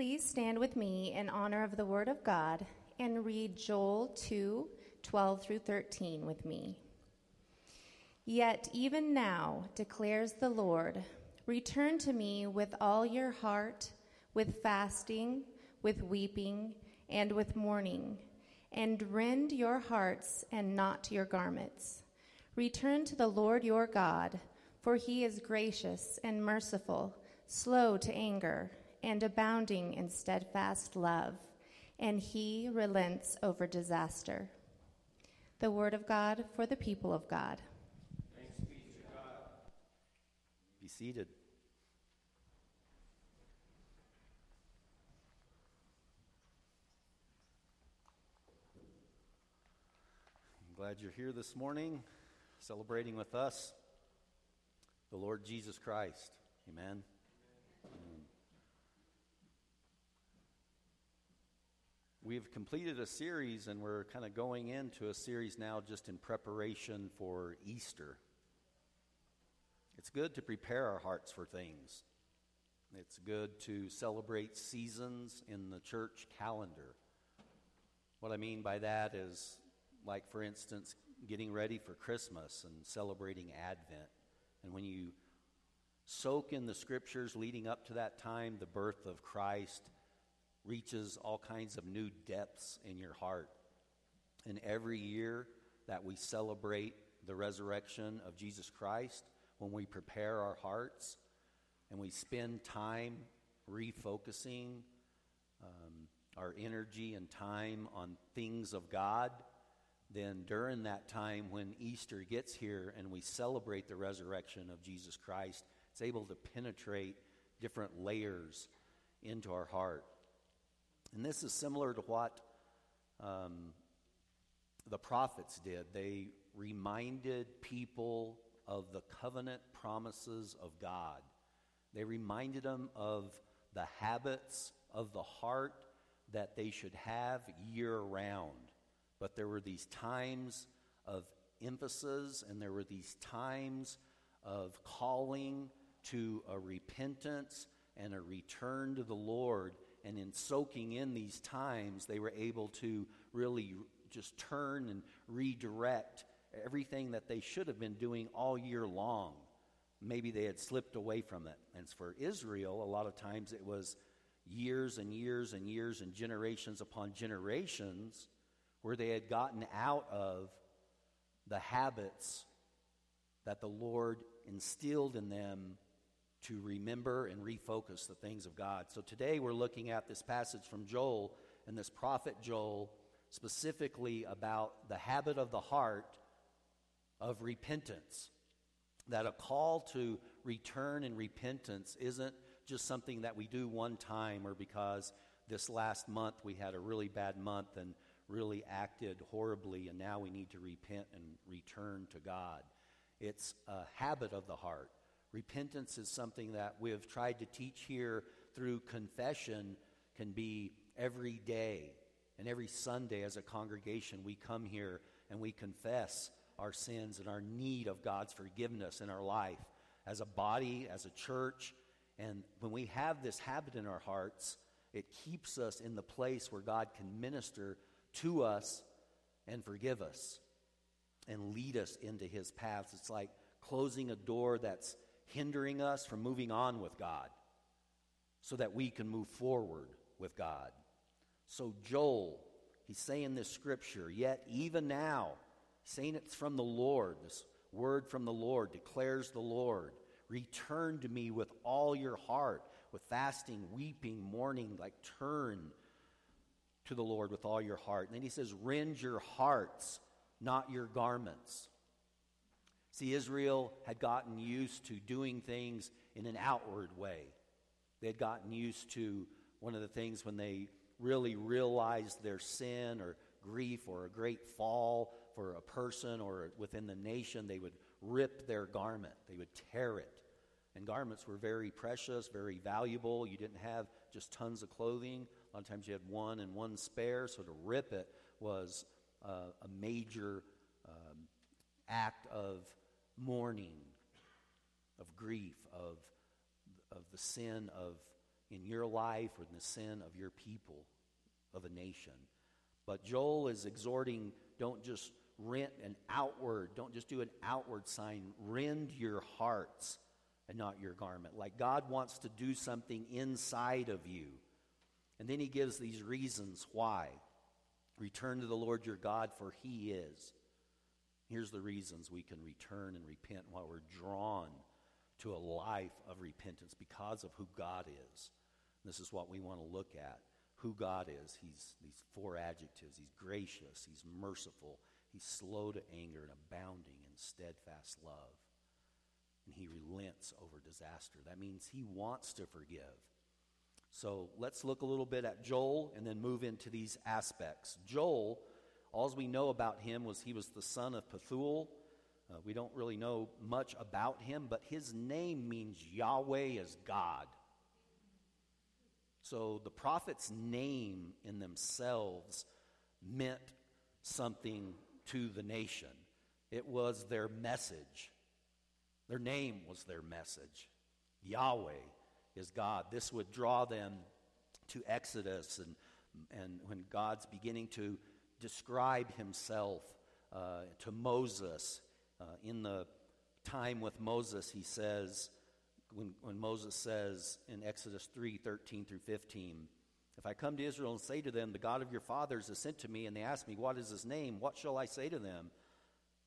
Please stand with me in honor of the Word of God and read Joel 2 12 through 13 with me. Yet even now, declares the Lord, return to me with all your heart, with fasting, with weeping, and with mourning, and rend your hearts and not your garments. Return to the Lord your God, for he is gracious and merciful, slow to anger, and abounding in steadfast love, and he relents over disaster. The word of God for the people of God. Thanks be to God. Be seated. I'm glad you're here this morning, celebrating with us the Lord Jesus Christ. Amen. Amen. We've completed a series, and we're kind of going into a series now just in preparation for Easter. It's good to prepare our hearts for things. It's good to celebrate seasons in the church calendar. What I mean by that is, like, for instance, getting ready for Christmas and celebrating Advent. And when you soak in the scriptures leading up to that time, the birth of Christ reaches all kinds of new depths in your heart. And every year that we celebrate the resurrection of Jesus Christ, when we prepare our hearts and we spend time refocusing um, our energy and time on things of God, then during that time when Easter gets here and we celebrate the resurrection of Jesus Christ, it's able to penetrate different layers into our heart. And this is similar to what um, the prophets did. They reminded people of the covenant promises of God. They reminded them of the habits of the heart that they should have year round. But there were these times of emphasis and there were these times of calling to a repentance and a return to the Lord. And in soaking in these times, they were able to really just turn and redirect everything that they should have been doing all year long. Maybe they had slipped away from it. And for Israel, a lot of times it was years and years and years and generations upon generations where they had gotten out of the habits that the Lord instilled in them to remember and refocus the things of God. So today we're looking at this passage from Joel and this prophet Joel specifically about the habit of the heart of repentance. That a call to return and repentance isn't just something that we do one time or because this last month we had a really bad month and really acted horribly and now we need to repent and return to God. It's a habit of the heart. Repentance is something that we have tried to teach here through confession, can be every day. And every Sunday as a congregation, we come here and we confess our sins and our need of God's forgiveness in our life as a body, as a church. And when we have this habit in our hearts, it keeps us in the place where God can minister to us and forgive us and lead us into his paths. It's like closing a door that's hindering us from moving on with God so that we can move forward with God. So, Joel, he's saying this scripture, yet even now, saying it's from the Lord, this word from the Lord declares the Lord, return to me with all your heart, with fasting, weeping, mourning, like turn to the Lord with all your heart. And then he says, rend your hearts, not your garments. See, Israel had gotten used to doing things in an outward way. They had gotten used to one of the things when they really realized their sin or grief or a great fall for a person or within the nation, they would rip their garment, they would tear it. And garments were very precious, very valuable. You didn't have just tons of clothing. A lot of times you had one and one spare, so to rip it was uh, a major um, act of mourning, of grief, of, of the sin of in your life or in the sin of your people, of a nation. But Joel is exhorting don't just rent an outward, don't just do an outward sign, rend your hearts and not your garment. Like God wants to do something inside of you. And then he gives these reasons why. Return to the Lord your God, for he is. Here's the reasons we can return and repent while we're drawn to a life of repentance because of who God is. This is what we want to look at who God is. He's these four adjectives. He's gracious, he's merciful, he's slow to anger and abounding in steadfast love. And he relents over disaster. That means he wants to forgive. So let's look a little bit at Joel and then move into these aspects. Joel, all we know about him was he was the son of Pethuel. Uh, we don't really know much about him, but his name means Yahweh is God. So the prophet's name in themselves meant something to the nation. It was their message. Their name was their message. Yahweh is God. This would draw them to Exodus and, and when God's beginning to describe himself uh, to Moses. Uh, in the time with Moses, he says, when, when Moses says in Exodus 3 13 through 15, If I come to Israel and say to them, The God of your fathers has sent to me, and they ask me, What is his name? What shall I say to them?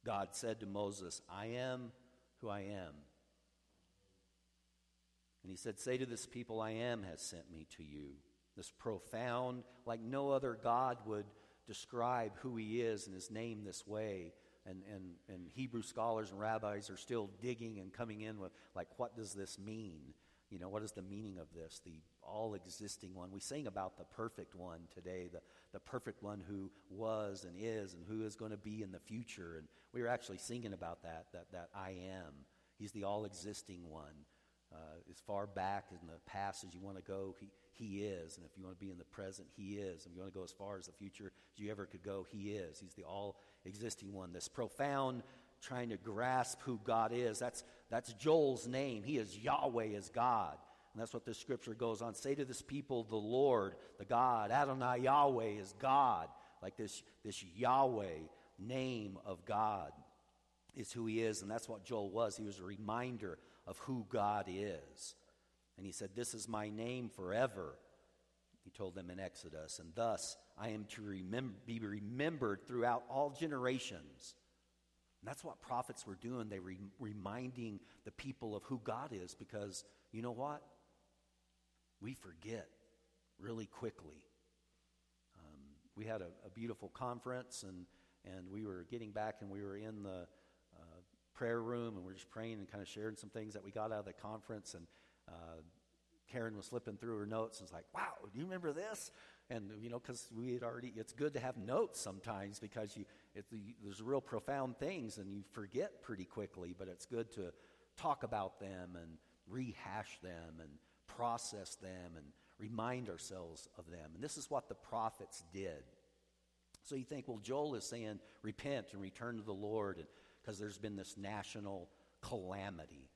God said to Moses, I am who I am. And he said, Say to this people, I am has sent me to you. This profound, like no other God would describe who he is and his name this way and, and, and Hebrew scholars and rabbis are still digging and coming in with, like, what does this mean? You know, what is the meaning of this? The all existing one. We sing about the perfect one today, the, the perfect one who was and is and who is going to be in the future. And we were actually singing about that, that, that I am. He's the all existing one. Uh, as far back in the past as you want to go, he, he is. And if you want to be in the present, He is. And if you want to go as far as the future as you ever could go, He is. He's the all existing one. This profound trying to grasp who God is. That's, that's Joel's name. He is Yahweh as God. And that's what this scripture goes on. Say to this people, the Lord, the God, Adonai Yahweh is God. Like this, this Yahweh name of God is who he is. And that's what Joel was. He was a reminder of who God is. And he said, This is my name forever. He told them in Exodus, and thus I am to be remembered throughout all generations. And that's what prophets were doing. They were reminding the people of who God is because you know what? We forget really quickly. Um, we had a, a, beautiful conference, and, and we were getting back, and we were in the prayer room, and we are just praying and kind of sharing some things that we got out of the conference. And uh, Karen was flipping through her notes and was like, wow, do you remember this? And, you know, because we had already, it's good to have notes sometimes because you, it, the, there's real profound things and you forget pretty quickly, but it's good to talk about them and rehash them and process them and remind ourselves of them. And this is what the prophets did. So you think, well, Joel is saying, repent and return to the Lord because there's been this national calamity.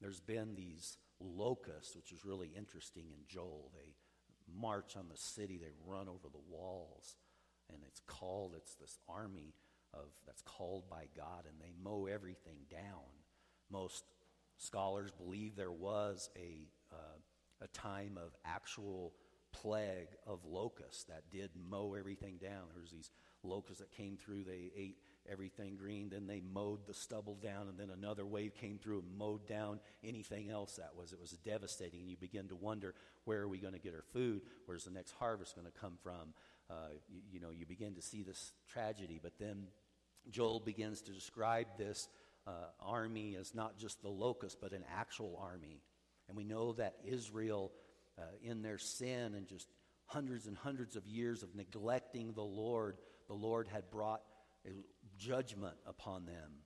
There's been these locusts, which is really interesting in Joel. They march on the city, they run over the walls, and it's called, it's this army of that's called by God, and they mow everything down. Most scholars believe there was a, uh, a time of actual plague of locusts that did mow everything down. There was these locusts that came through, they ate everything green. Then they mowed the stubble down, and then another wave came through and mowed down anything else that was. It was devastating, and you begin to wonder where are we going to get our food? Where's the next harvest going to come from? Uh, you, you, know, you begin to see this tragedy, but then Joel begins to describe this uh, army as not just the locust, but an actual army. And we know that Israel, uh, in their sin and just hundreds and hundreds of years of neglecting the Lord, the Lord had brought judgment upon them.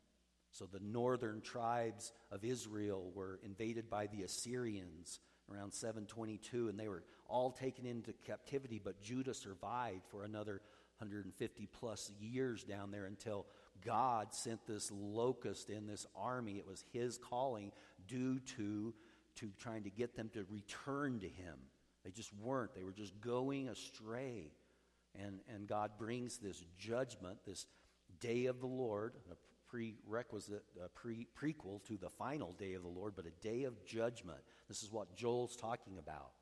So the northern tribes of Israel were invaded by the Assyrians around 722, and they were all taken into captivity, but Judah survived for another 150 plus years down there until God sent this locust in this army. It was his calling due to to trying to get them to return to Him. They just weren't. They were just going astray. And, and God brings this judgment, this day of the Lord, a prerequisite, a pre, prequel to the final day of the Lord, but a day of judgment. This is what Joel's talking about.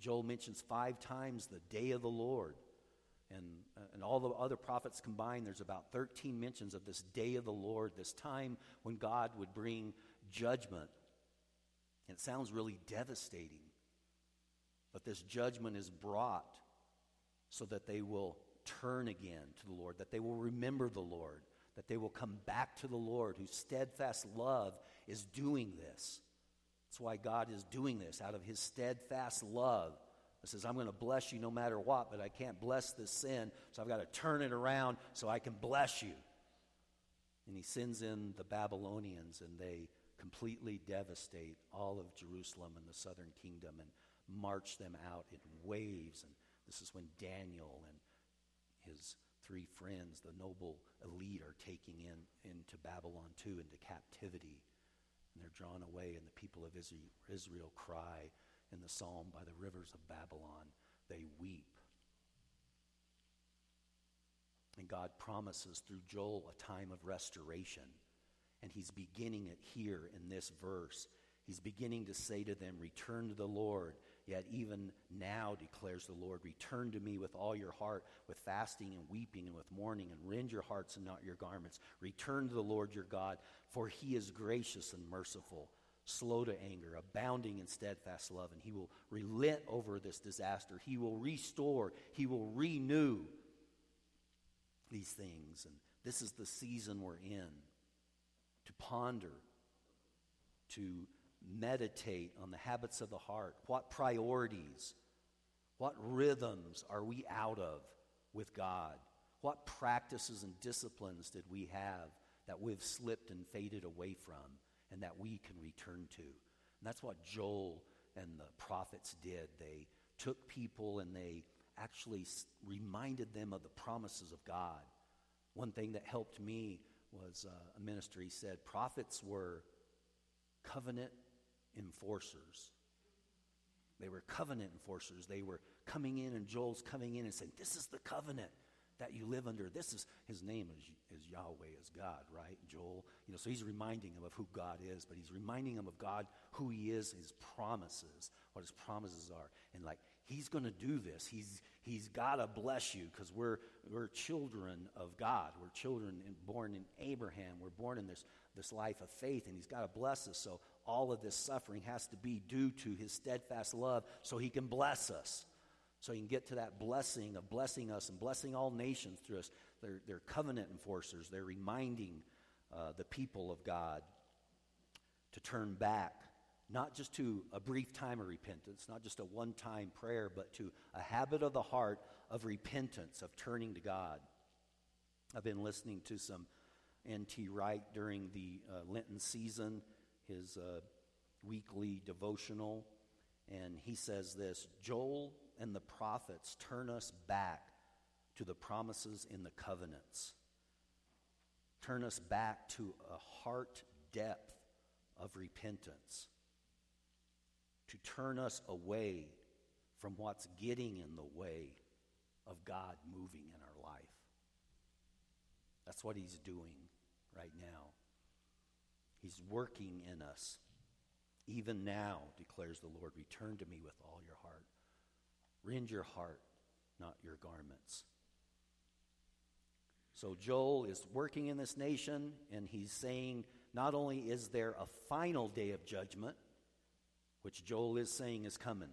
Joel mentions five times the day of the Lord. And, uh, and all the other prophets combined, there's about 13 mentions of this day of the Lord, this time when God would bring judgment. And it sounds really devastating. But this judgment is brought so that they will turn again to the Lord, that they will remember the Lord, that they will come back to the Lord, whose steadfast love is doing this. That's why God is doing this out of his steadfast love. He says, I'm going to bless you no matter what, but I can't bless this sin, so I've got to turn it around so I can bless you. And he sends in the Babylonians, and they completely devastate all of Jerusalem and the southern kingdom and march them out in waves. And this is when Daniel and his three friends, the noble elite, are taking in into Babylon too, into captivity. And they're drawn away, and the people of Israel cry in the psalm by the rivers of Babylon. They weep. And God promises through Joel a time of restoration. And he's beginning it here in this verse. He's beginning to say to them, Return to the Lord. Yet even now, declares the Lord, return to me with all your heart, with fasting and weeping and with mourning, and rend your hearts and not your garments. Return to the Lord your God, for he is gracious and merciful, slow to anger, abounding in steadfast love, and he will relent over this disaster. He will restore, he will renew these things. And this is the season we're in to ponder, to meditate on the habits of the heart. What priorities, what rhythms are we out of with God? What practices and disciplines did we have that we've slipped and faded away from and that we can return to? And that's what Joel and the prophets did. They took people and they actually reminded them of the promises of God. One thing that helped me was uh, a minister. He said prophets were covenant enforcers. They were covenant enforcers. They were coming in, and Joel's coming in and saying, This is the covenant that you live under. This is his name is, is Yahweh, is God, right? Joel. You know, so he's reminding him of who God is, but he's reminding him of God, who he is, his promises, what his promises are. And like he's gonna do this. He's he's gotta bless you because we're we're children of God. We're children in, born in Abraham. We're born in this this life of faith, and he's got to bless us. So all of this suffering has to be due to his steadfast love so he can bless us. So he can get to that blessing of blessing us and blessing all nations through us. They're, they're covenant enforcers. They're reminding uh, the people of God to turn back, not just to a brief time of repentance, not just a one time prayer, but to a habit of the heart of repentance, of turning to God. I've been listening to some N.T. Wright during the uh, Lenten season his uh, weekly devotional, and he says this Joel and the prophets turn us back to the promises in the covenants, turn us back to a heart depth of repentance, to turn us away from what's getting in the way of God moving in our life. That's what he's doing right now. He's working in us. Even now, declares the Lord, return to me with all your heart. Rend your heart, not your garments. So Joel is working in this nation, and he's saying not only is there a final day of judgment, which Joel is saying is coming,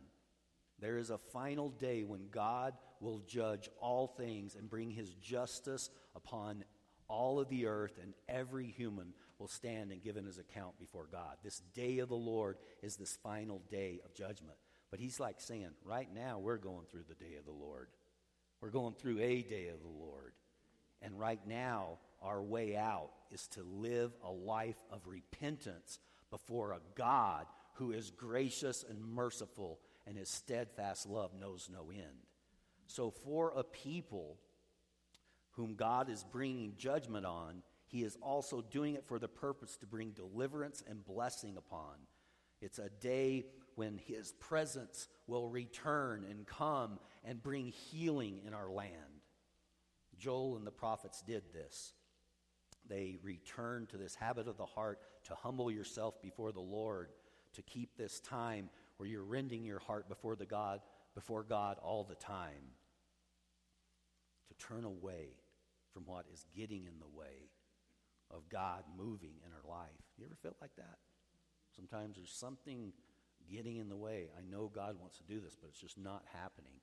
there is a final day when God will judge all things and bring his justice upon all of the earth, and every human will stand and give his account before God. This day of the Lord is this final day of judgment. But he's like saying, right now we're going through the day of the Lord. We're going through a day of the Lord. And right now, our way out is to live a life of repentance before a God who is gracious and merciful, and his steadfast love knows no end. So, for a people whom God is bringing judgment on, he is also doing it for the purpose to bring deliverance and blessing upon. It's a day when His presence will return and come and bring healing in our land. Joel and the prophets did this. They returned to this habit of the heart to humble yourself before the Lord, to keep this time where you're rending your heart before the God, before God all the time, to turn away from what is getting in the way of God moving in our life. You ever felt like that? Sometimes there's something getting in the way. I know God wants to do this, but it's just not happening.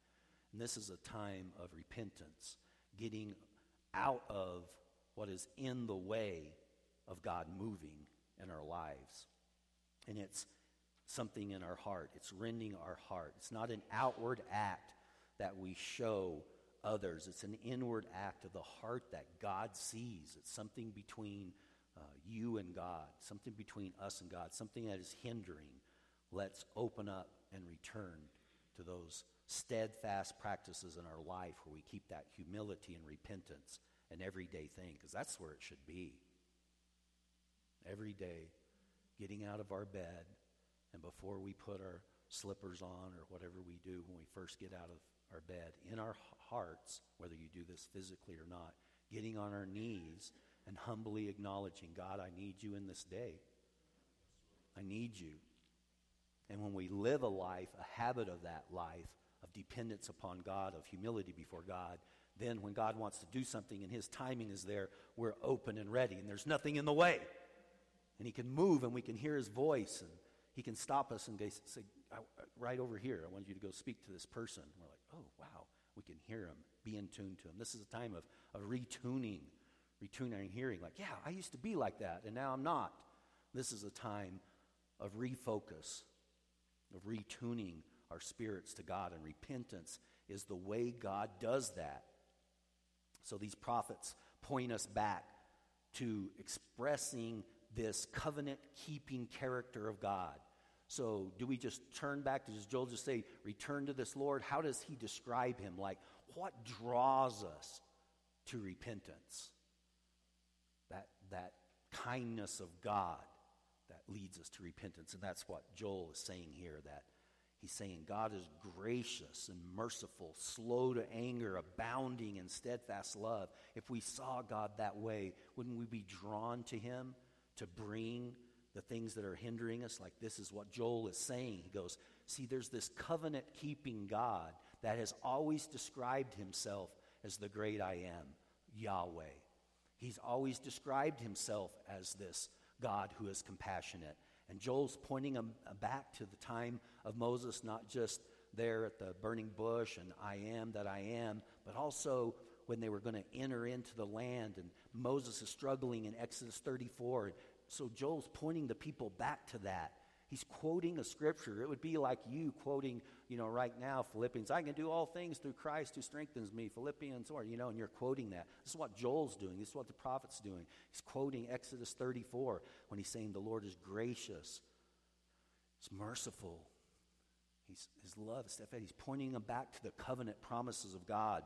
And this is a time of repentance, getting out of what is in the way of God moving in our lives. And it's something in our heart, it's rending our heart. It's not an outward act that we show others, it's an inward act of the heart that God sees. It's something between uh, you and God, something between us and God, something that is hindering. Let's open up and return to those steadfast practices in our life where we keep that humility and repentance an everyday thing, because that's where it should be. Every day, getting out of our bed, and before we put our slippers on or whatever we do when we first get out of our bed, in our hearts, whether you do this physically or not, getting on our knees and humbly acknowledging, God, I need you in this day. I need you. And when we live a life, a habit of that life, of dependence upon God, of humility before God, then when God wants to do something and His timing is there, we're open and ready, and there's nothing in the way. And He can move, and we can hear His voice, and He can stop us and say, Right over here, I want you to go speak to this person. And we're like, Oh, wow, we can hear Him, be in tune to Him. This is a time of, of retuning, retuning hearing. Like, yeah, I used to be like that, and now I'm not. This is a time of refocus, of retuning our spirits to God, and repentance is the way God does that. So these prophets point us back to expressing this covenant keeping character of God. So, do we just turn back? Does Joel just say, return to this Lord? How does he describe him? Like, what draws us to repentance? That, that kindness of God that leads us to repentance. And that's what Joel is saying here that He's saying God is gracious and merciful, slow to anger, abounding in steadfast love. If we saw God that way, wouldn't we be drawn to Him to bring the things that are hindering us? Like this is what Joel is saying. He goes, See, there's this covenant keeping God that has always described Himself as the great I am, Yahweh. He's always described Himself as this God who is compassionate and Joel's pointing him uh, back to the time of Moses, not just there at the burning bush and I am that I am, but also when they were going to enter into the land. And Moses is struggling in Exodus 34. So Joel's pointing the people back to that. He's quoting a scripture. It would be like you quoting, you know, right now, Philippians. I can do all things through Christ who strengthens me. Philippians, or, you know, and you're quoting that. This is what Joel's doing. This is what the prophet's doing. He's quoting Exodus 34 when he's saying the Lord is gracious, He's merciful, he's, His love. He's pointing them back to the covenant promises of God.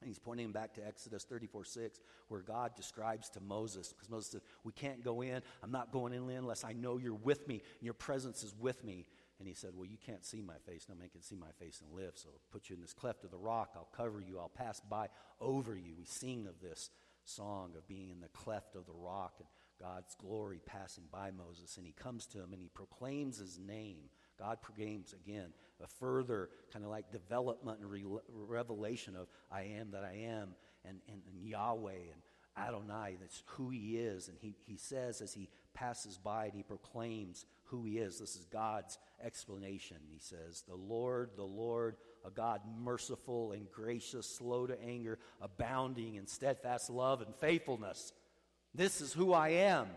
And he's pointing back to Exodus 34 6, where God describes to Moses, because Moses said, We can't go in. I'm not going in unless I know you're with me and your presence is with me. And he said, Well, you can't see my face. No man can see my face and live. So I'll put you in this cleft of the rock. I'll cover you. I'll pass by over you. We sing of this song of being in the cleft of the rock and God's glory passing by Moses. And he comes to him and he proclaims his name. God proclaims again a further kind of like development and re- revelation of I am that I am and, and, and Yahweh and Adonai. That's who he is. And he, he says as he passes by and he proclaims who he is, this is God's explanation. He says, The Lord, the Lord, a God merciful and gracious, slow to anger, abounding in steadfast love and faithfulness. This is who I am.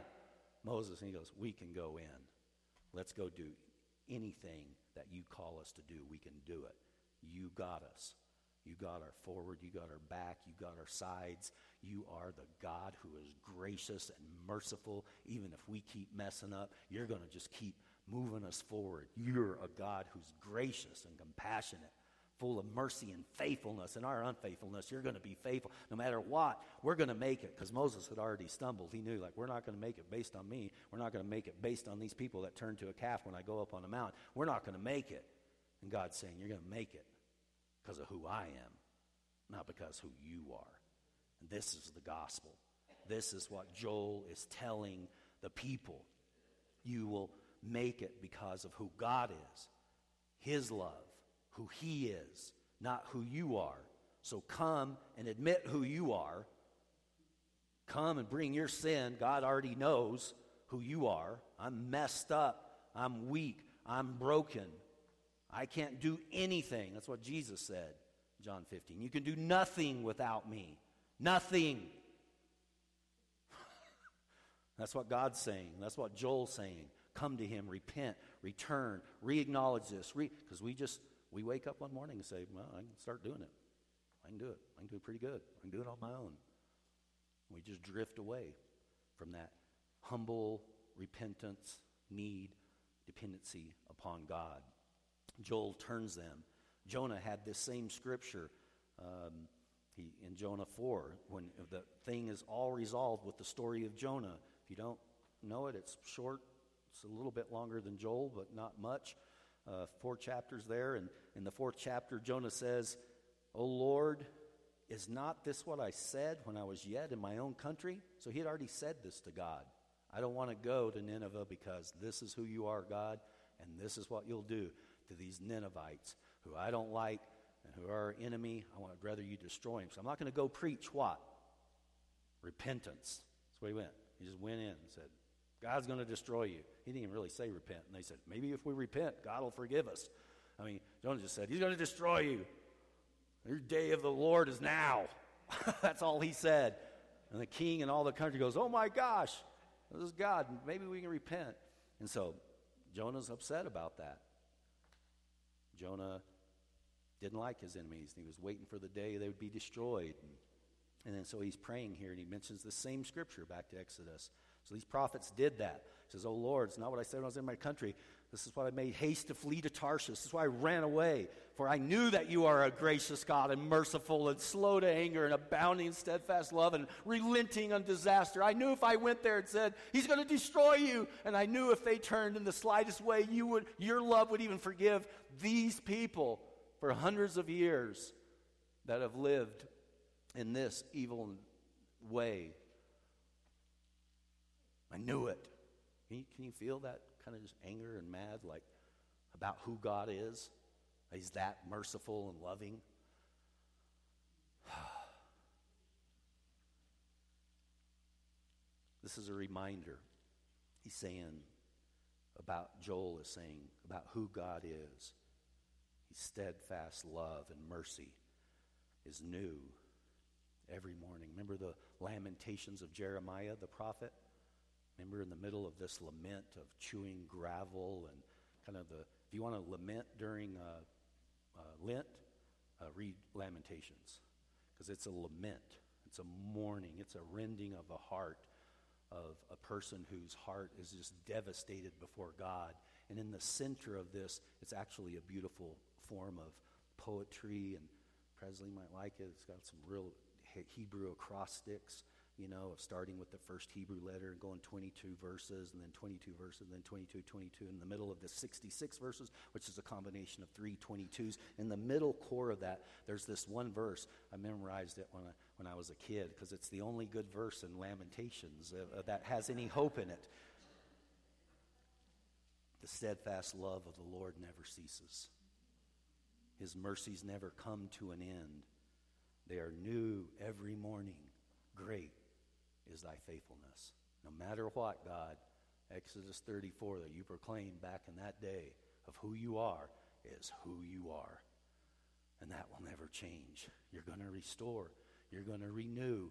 Moses, and he goes, We can go in. Let's go do anything that you call us to do, we can do it. You got us. You got our forward, you got our back, you got our sides. You are the God who is gracious and merciful. Even if we keep messing up, you're going to just keep moving us forward. You're a God who's gracious and compassionate, full of mercy and faithfulness. In our unfaithfulness, you're going to be faithful. No matter what, we're going to make it because Moses had already stumbled. He knew, like, we're not going to make it based on me. We're not going to make it based on these people that turn to a calf when I go up on a mount. We're not going to make it. And God's saying, You're going to make it because of who I am, not because who you are. And this is the gospel. This is what Joel is telling the people. You will make it because of who God is, His love, who He is, not who you are. So come and admit who you are. Come and bring your sin. God already knows who you are. I'm messed up. I'm weak. I'm broken. I can't do anything. That's what Jesus said, John 15. You can do nothing without me. Nothing. That's what God's saying. That's what Joel's saying. Come to him, repent, return, re-acknowledge this. Because re- we just, we wake up one morning and say, well, I can start doing it. I can do it. I can do it pretty good. I can do it on my own. We just drift away from that humble repentance, need, dependency upon God. Joel turns them. Jonah had this same scripture um, he, in Jonah 4 when the thing is all resolved with the story of Jonah. If you don't know it, it's short. It's a little bit longer than Joel, but not much. Uh, four chapters there. And in the fourth chapter, Jonah says, O Lord, is not this what I said when I was yet in my own country? So he had already said this to God. I don't want to go to Nineveh because this is who you are, God, and this is what you'll do to these Ninevites who I don't like and who are our enemy. I want rather you destroy them. So I'm not going to go preach what? Repentance. That's where he went. He just went in and said, God's going to destroy you. He didn't even really say repent. And they said, maybe if we repent, God will forgive us. I mean, Jonah just said, He's going to destroy you. Your day of the Lord is now. That's all he said. And the king and all the country goes, Oh my gosh, this is God. Maybe we can repent. And so Jonah's upset about that. Jonah didn't like his enemies. He was waiting for the day they would be destroyed. And, and then so he's praying here, and he mentions the same scripture back to Exodus. So these prophets did that. He says, Oh Lord, it's not what I said when I was in my country. This is why I made haste to flee to Tarshish. This is why I ran away. For I knew that you are a gracious God and merciful and slow to anger and abounding in steadfast love and relenting on disaster. I knew if I went there and said, He's going to destroy you, and I knew if they turned in the slightest way, you would, your love would even forgive these people for hundreds of years that have lived in this evil way. I knew it. Can you, can you feel that kind of anger and mad, like about who God is? He's that merciful and loving. this is a reminder. He's saying about, Joel is saying about who God is. His steadfast love and mercy is new every morning. Remember the lamentations of Jeremiah the prophet? Remember in the middle of this lament of chewing gravel and kind of the, if you want to lament during uh, uh, Lent, uh, read Lamentations because it's a lament. It's a mourning. It's a rending of the heart of a person whose heart is just devastated before God. And in the center of this, it's actually a beautiful form of poetry, and Presley might like it. It's got some real Hebrew acrostics you know, of starting with the first Hebrew letter and going 22 verses and then 22 verses and then 22, 22 in the middle of the 66 verses, which is a combination of three 22s. In the middle core of that, there's this one verse. I memorized it when I, when I was a kid because it's the only good verse in Lamentations uh, uh, that has any hope in it. The steadfast love of the Lord never ceases. His mercies never come to an end. They are new every morning. Great is thy faithfulness. No matter what, God, Exodus 34 that you proclaimed back in that day of who you are is who you are. And that will never change. You're going to restore. You're going to renew.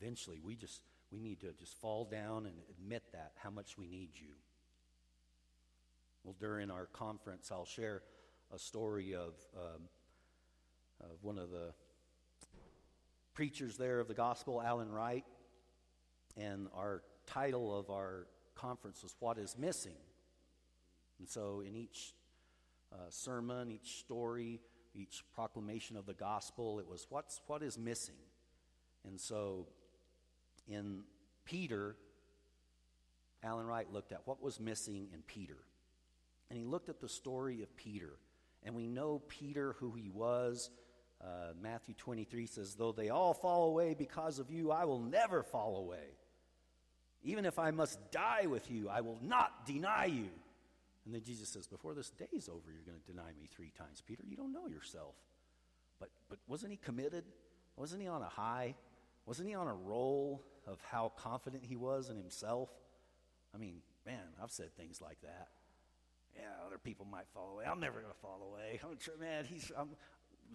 Eventually, we just we need to just fall down and admit that how much we need you. Well, during our conference, I'll share a story of, um, of one of the preachers there of the gospel, Alan Wright. And our title of our conference was What is Missing? And so in each uh, sermon, each story, each proclamation of the gospel. It was what's, what is missing. And so in Peter, Alan Wright looked at what was missing in Peter. And he looked at the story of Peter. And we know Peter, who he was. Uh, Matthew 23 says, Though they all fall away because of you, I will never fall away. Even if I must die with you, I will not deny you. And then Jesus says, Before this day's over, you're going to deny me three times. Peter, you don't know yourself. But, but wasn't he committed? Wasn't he on a high? Wasn't he on a roll of how confident he was in himself? I mean, man, I've said things like that. Yeah, other people might fall away. I'm never going to fall away. I'm sure, man, he's I'm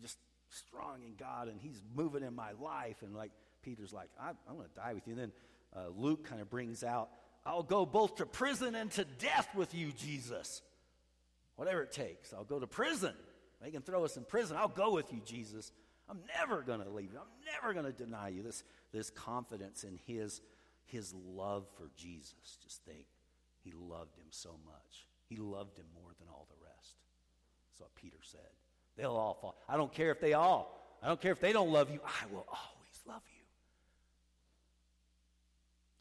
just strong in God and he's moving in my life. And like Peter's like, I'm, I'm going to die with you. And then uh, Luke kind of brings out, I'll go both to prison and to death with you, Jesus. Whatever it takes. I'll go to prison. They can throw us in prison. I'll go with you, Jesus. I'm never going to leave you. I'm never going to deny you. This, this confidence in his, his love for Jesus. Just think, he loved him so much. He loved him more than all the rest. That's what Peter said. They'll all fall. I don't care if they all, I don't care if they don't love you. I will always love you.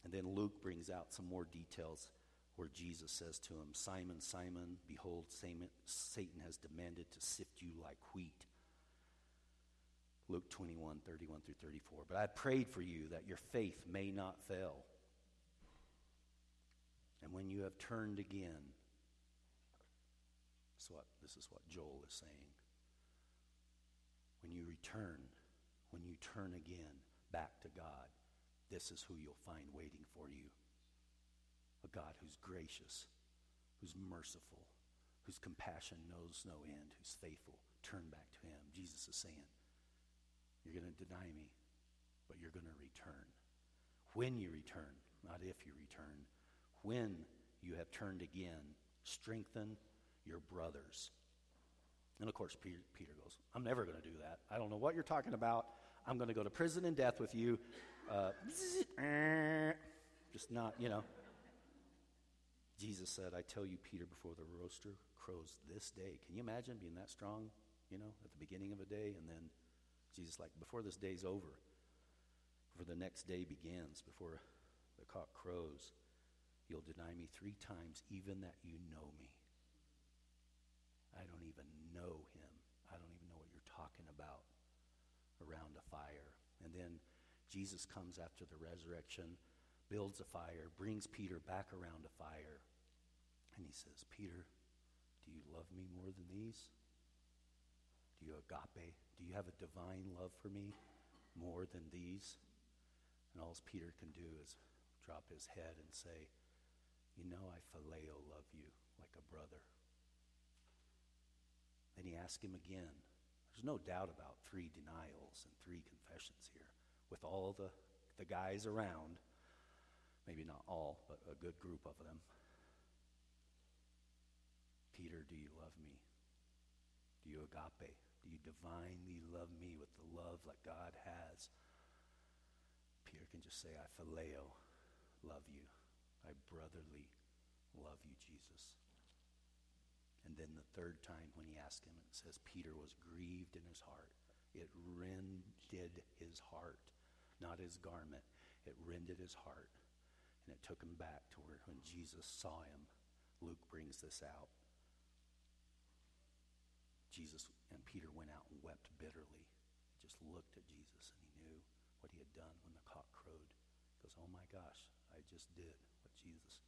And then Luke brings out some more details where Jesus says to him, Simon, Simon, behold, Satan has demanded to sift you like wheat. Luke 21, 31 through 34. But I prayed for you that your faith may not fail. And when you have turned again, so what, this is what Joel is saying. When you return, when you turn again back to God, this is who you'll find waiting for you. A God who's gracious, who's merciful, whose compassion knows no end, who's faithful. Turn back to him. Jesus is saying, you're going to deny me, but you're going to return. When you return, not if you return, when you have turned again, strengthen your brothers. And of course, Peter, Peter goes, I'm never going to do that. I don't know what you're talking about. I'm going to go to prison and death with you. Uh, just not, you know. Jesus said, I tell you, Peter, before the rooster crows this day. Can you imagine being that strong, you know, at the beginning of a day and then Jesus, like, before this day's over, before the next day begins, before the cock crows, you'll deny me three times, even that you know me. I don't even know him. I don't even know what you're talking about around a fire. And then Jesus comes after the resurrection, builds a fire, brings Peter back around a fire, and he says, Peter, do you love me more than these? Do you agape? Do you have a divine love for me more than these? And all Peter can do is drop his head and say, You know, I phileo love you like a brother. Then he asks him again. There's no doubt about three denials and three confessions here. With all the, the guys around, maybe not all, but a good group of them. Peter, do you love me? Do you agape? Do you divinely love me with the love that God has? Peter can just say, I phileo, love you. I brotherly love you, Jesus. And then the third time when he asked him, it says Peter was grieved in his heart. It rended his heart, not his garment. It rended his heart. And it took him back to where when Jesus saw him, Luke brings this out. Jesus and Peter went out and wept bitterly. He just looked at Jesus and he knew what he had done when the cock crowed. He goes, Oh my gosh, I just did what Jesus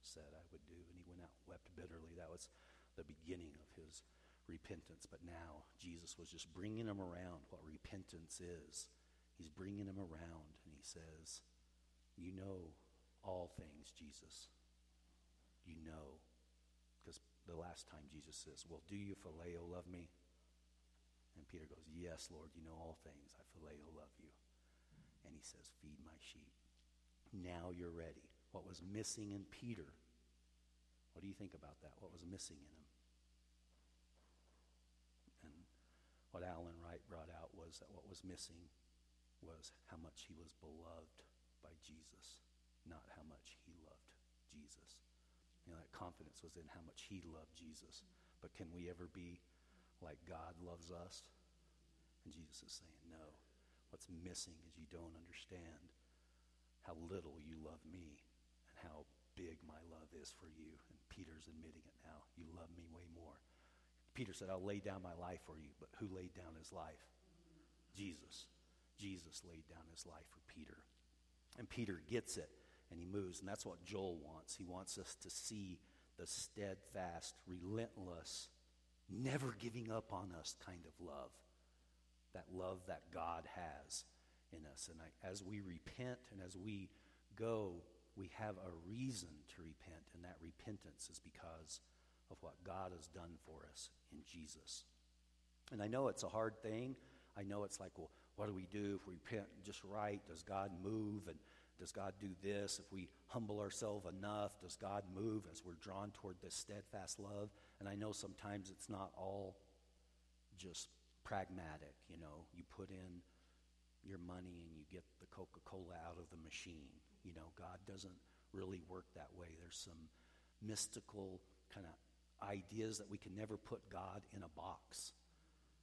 said I would do. And he went out and wept bitterly. That was the beginning of his repentance. But now Jesus was just bringing him around what repentance is. He's bringing him around and he says, You know all things, Jesus. You know Because the last time Jesus says, Well, do you phileo love me? And Peter goes, Yes, Lord, you know all things. I phileo love you. And he says, Feed my sheep. Now you're ready. What was missing in Peter? What do you think about that? What was missing in him? And what Alan Wright brought out was that what was missing was how much he was beloved by Jesus, not how much he loved Jesus. You know, that confidence was in how much he loved Jesus. But can we ever be like God loves us? And Jesus is saying, No. What's missing is you don't understand how little you love me and how big my love is for you. And Peter's admitting it now. You love me way more. Peter said, I'll lay down my life for you. But who laid down his life? Jesus. Jesus laid down his life for Peter. And Peter gets it and he moves. And that's what Joel wants. He wants us to see the steadfast, relentless, never giving up on us kind of love. That love that God has in us. And I, as we repent and as we go, we have a reason to repent. And that repentance is because of what God has done for us in Jesus. And I know it's a hard thing. I know it's like, well, what do we do if we repent just right? Does God move? And does God do this? If we humble ourselves enough, does God move as we're drawn toward this steadfast love? And I know sometimes it's not all just pragmatic. You know, you put in your money and you get the Coca Cola out of the machine. You know, God doesn't really work that way. There's some mystical kind of ideas that we can never put God in a box.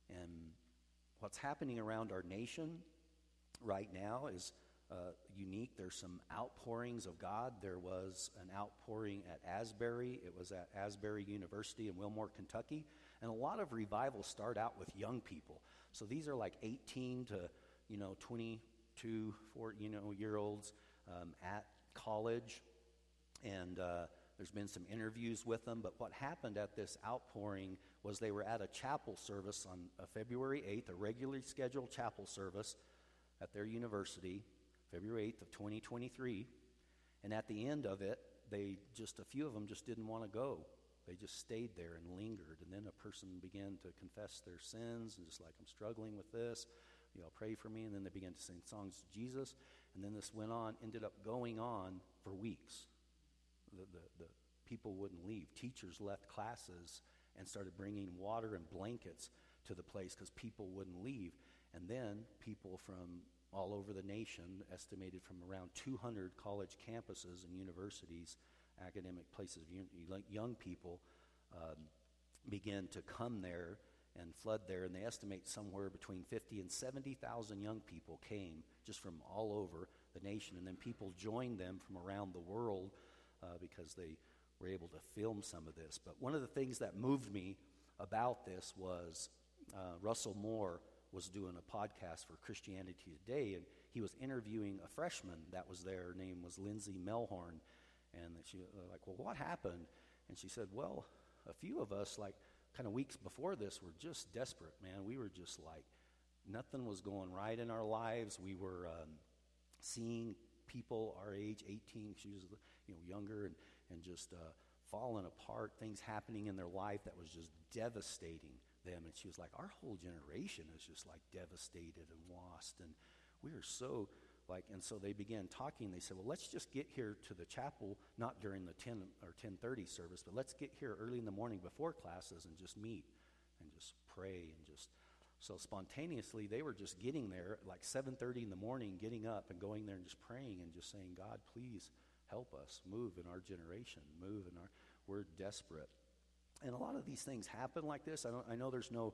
And what's happening around our nation right now is uh, unique. There's some outpourings of God. There was an outpouring at Asbury. It was at Asbury University in Wilmore, Kentucky. And a lot of revivals start out with young people. So these are like 18 to, you know, 22, 4, you know, year olds um, at college. And uh, there's been some interviews with them, but what happened at this outpouring was they were at a chapel service on uh, February 8th, a regularly scheduled chapel service at their university, February 8th of 2023. And at the end of it, they just, a few of them just didn't want to go. They just stayed there and lingered. And then a person began to confess their sins and just like, I'm struggling with this. You know, pray for me. And then they began to sing songs to Jesus. And then this went on, ended up going on for weeks the, the, the people wouldn't leave. Teachers left classes and started bringing water and blankets to the place because people wouldn't leave. And then people from all over the nation, estimated from around 200 college campuses and universities, academic places, young people, um, began to come there and flood there. And they estimate somewhere between 50 and 70,000 young people came just from all over the nation. And then people joined them from around the world uh, because they were able to film some of this. But one of the things that moved me about this was uh, Russell Moore was doing a podcast for Christianity Today, and he was interviewing a freshman that was there. Her name was Lindsay Melhorn, and she was uh, like, "Well, what happened?" And she said, "Well, a few of us, like, kind of weeks before this, were just desperate, man. We were just like, nothing was going right in our lives. We were um, seeing people our age, 18, she was you know younger, and and just uh, falling apart. Things happening in their life that was just devastating them. And she was like, our whole generation is just like devastated and lost, and we are so like. And so they began talking. They said, well, let's just get here to the chapel, not during the 10 or 10:30 service, but let's get here early in the morning before classes and just meet and just pray and just so spontaneously, they were just getting there like 7:30 in the morning, getting up and going there and just praying and just saying, "God, please help us move in our generation, move in our. We're desperate." And a lot of these things happen like this. I, I know there's no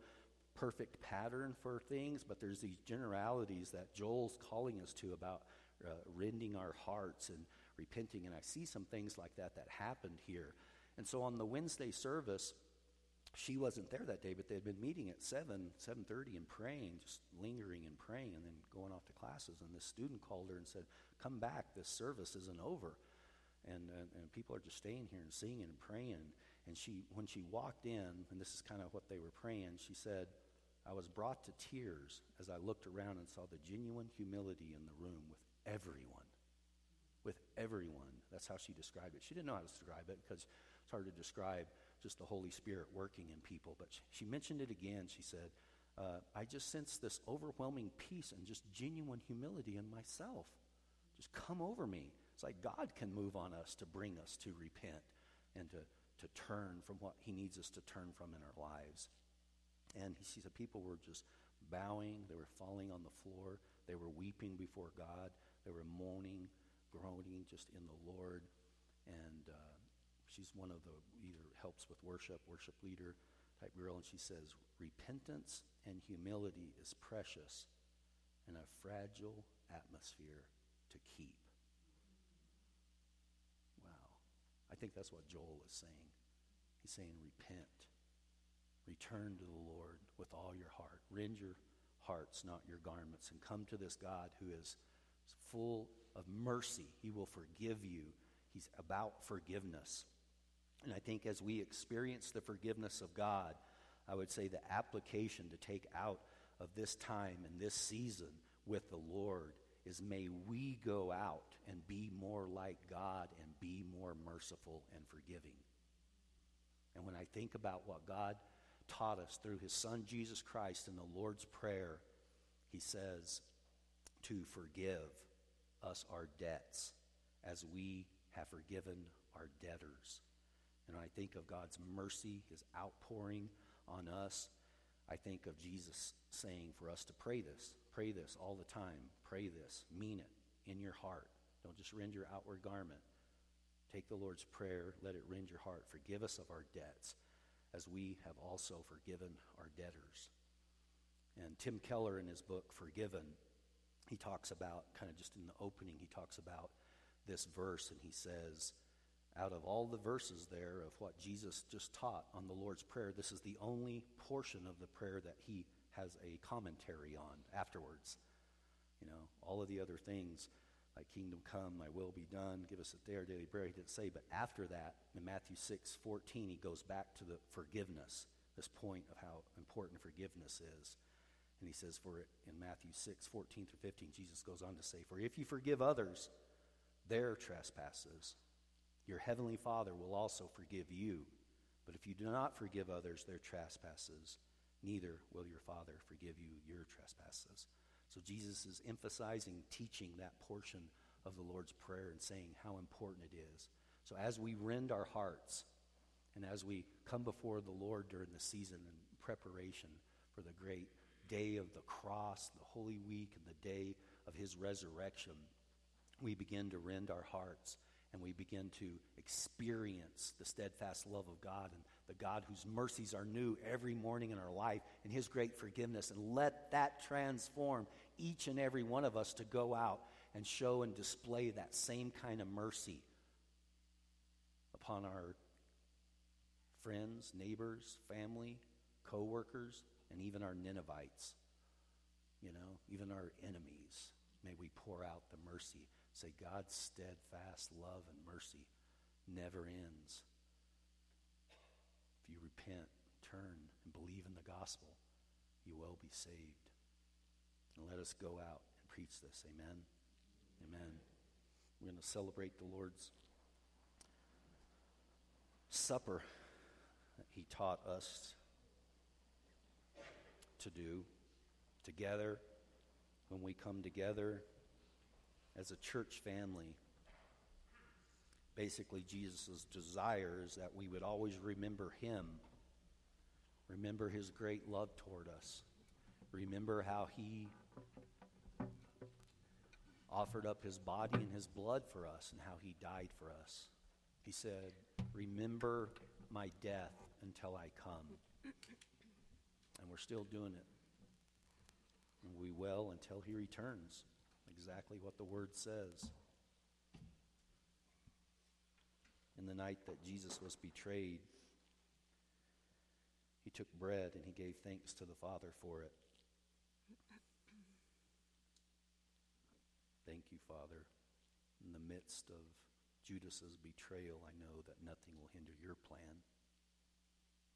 perfect pattern for things, but there's these generalities that Joel's calling us to about uh, rending our hearts and repenting. And I see some things like that that happened here. And so on the Wednesday service, she wasn't there that day, but they had been meeting at 7, 7.30 and praying, just lingering and praying and then going off to classes. And this student called her and said, come back, this service isn't over. And, and, and people are just staying here and singing and praying. And she, when she walked in, and this is kind of what they were praying, she said, I was brought to tears as I looked around and saw the genuine humility in the room with everyone. With everyone. That's how she described it. She didn't know how to describe it because it's hard to describe just the Holy Spirit working in people. But she, mentioned it again. She said, uh, I just sense this overwhelming peace and just genuine humility in myself. Just come over me. It's like God can move on us to bring us to repent and to, to turn from what He needs us to turn from in our lives. And he said people were just bowing, they were falling on the floor, they were weeping before God, they were moaning, groaning just in the Lord. And uh, She's one of the either helps with worship, worship leader, type girl, and she says, Repentance and humility is precious in a fragile atmosphere to keep. Wow. I think that's what Joel is saying. He's saying, Repent. Return to the Lord with all your heart. Rend your hearts, not your garments, and come to this God who is full of mercy. He will forgive you. He's about forgiveness. And I think as we experience the forgiveness of God, I would say the application to take out of this time and this season with the Lord is may we go out and be more like God and be more merciful and forgiving. And when I think about what God taught us through his son Jesus Christ in the Lord's Prayer, he says to forgive us our debts as we have forgiven our debtors. And I think of God's mercy, his outpouring on us. I think of Jesus saying for us to pray this. Pray this all the time. Pray this. Mean it in your heart. Don't just rend your outward garment. Take the Lord's Prayer. Let it rend your heart. Forgive us of our debts as we have also forgiven our debtors. And Tim Keller, in his book, Forgiven, he talks about, kind of just in the opening, he talks about this verse and he says, out of all the verses there of what Jesus just taught on the Lord's Prayer, this is the only portion of the prayer that he has a commentary on afterwards. You know, all of the other things, like kingdom come, my will be done, give us a day our daily bread, he didn't say. But after that, in Matthew 6 14, he goes back to the forgiveness, this point of how important forgiveness is. And he says, for it in Matthew 6, 14 through 15, Jesus goes on to say, For if you forgive others their trespasses, your heavenly Father will also forgive you. But if you do not forgive others their trespasses, neither will your Father forgive you your trespasses. So Jesus is emphasizing, teaching that portion of the Lord's Prayer and saying how important it is. So as we rend our hearts and as we come before the Lord during the season in preparation for the great day of the cross, the Holy Week, and the day of his resurrection, we begin to rend our hearts and we begin to experience the steadfast love of God and the God whose mercies are new every morning in our life and his great forgiveness. And let that transform each and every one of us to go out and show and display that same kind of mercy upon our friends, neighbors, family, co workers, and even our Ninevites, you know, even our enemies. May we pour out the mercy. Say, God's steadfast love and mercy never ends. If you repent, turn, and believe in the gospel, you will be saved. And let us go out and preach this. Amen. Amen. We're going to celebrate the Lord's Supper that He taught us to do together when we come together as a church family. Basically, Jesus' desire is that we would always remember Him, remember His great love toward us, remember how He offered up His body and His blood for us and how He died for us. He said, Remember my death until I come. And we're still doing it. And we will until he returns. Exactly what the word says. In the night that Jesus was betrayed, he took bread and he gave thanks to the Father for it. Thank you, Father. In the midst of Judas's betrayal, I know that nothing will hinder your plan.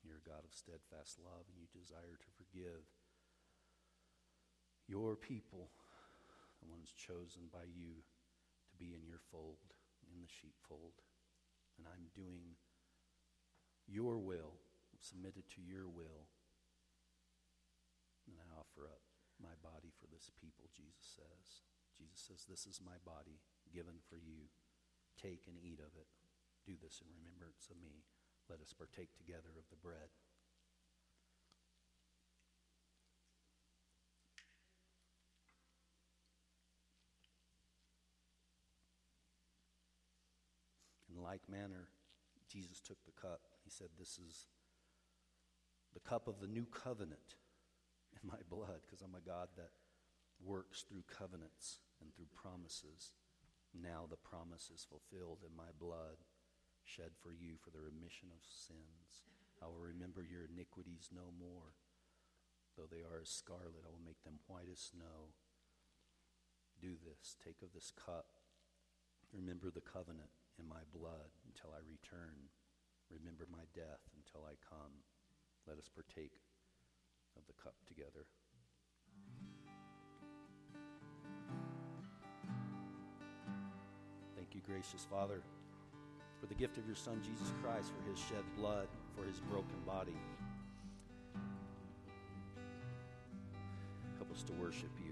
You're a God of steadfast love, and you desire to forgive your people, the ones chosen by you to be in your fold, in the sheepfold. And I'm doing your will, submitted to your will. And I offer up my body for this people, Jesus says. Jesus says, This is my body given for you. Take and eat of it. Do this in remembrance of me. Let us partake together of the bread. In like manner, Jesus took the cup. He said, This is the cup of the new covenant in my blood, because I'm a God that works through covenants and through promises. Now the promise is fulfilled in my blood, shed for you for the remission of sins. I will remember your iniquities no more. Though they are as scarlet, I will make them white as snow. Do this. Take of this cup. Remember the covenant in my blood until I return. Remember my death until I come. Let us partake of the cup together. Thank you, gracious Father, for the gift of your Son, Jesus Christ, for his shed blood, for his broken body. Help us to worship you.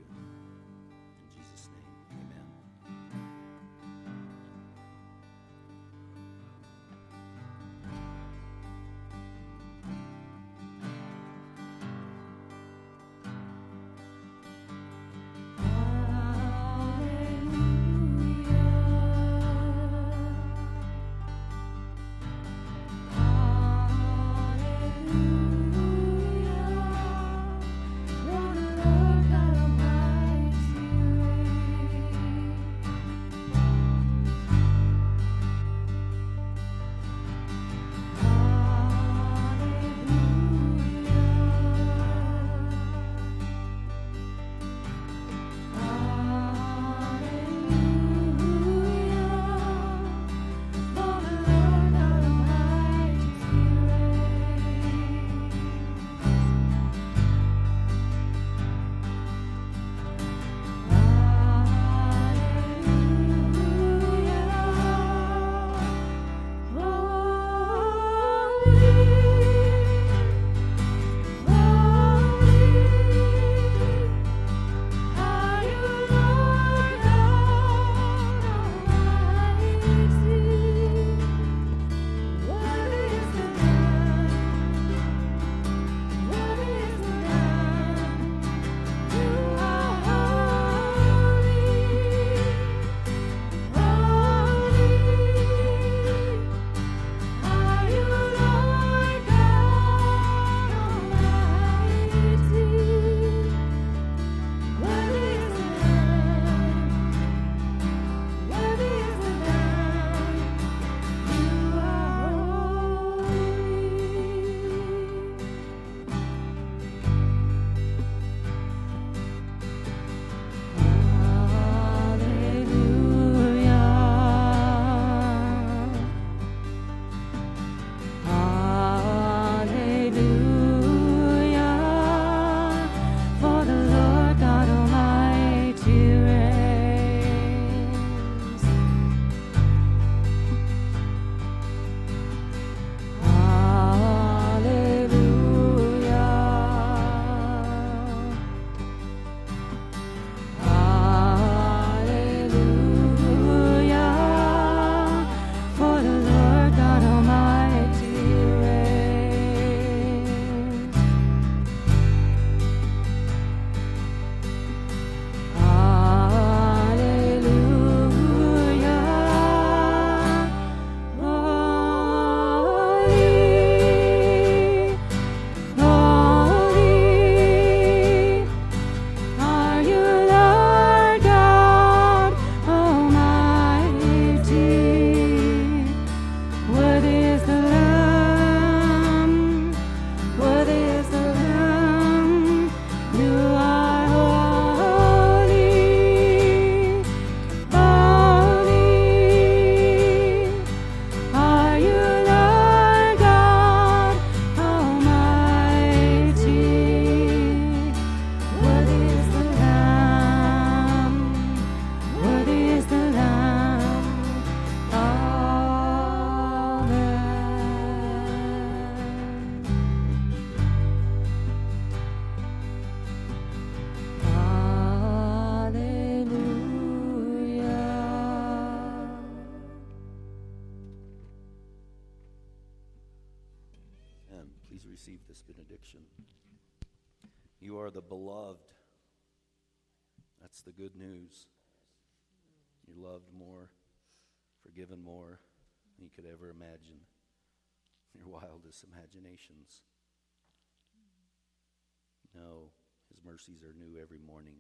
Mercies are new every morning.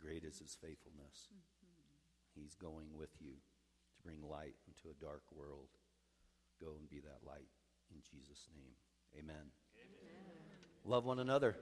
Great is his faithfulness. He's going with you to bring light into a dark world. Go and be that light in Jesus' name. Amen. Amen. Love one another.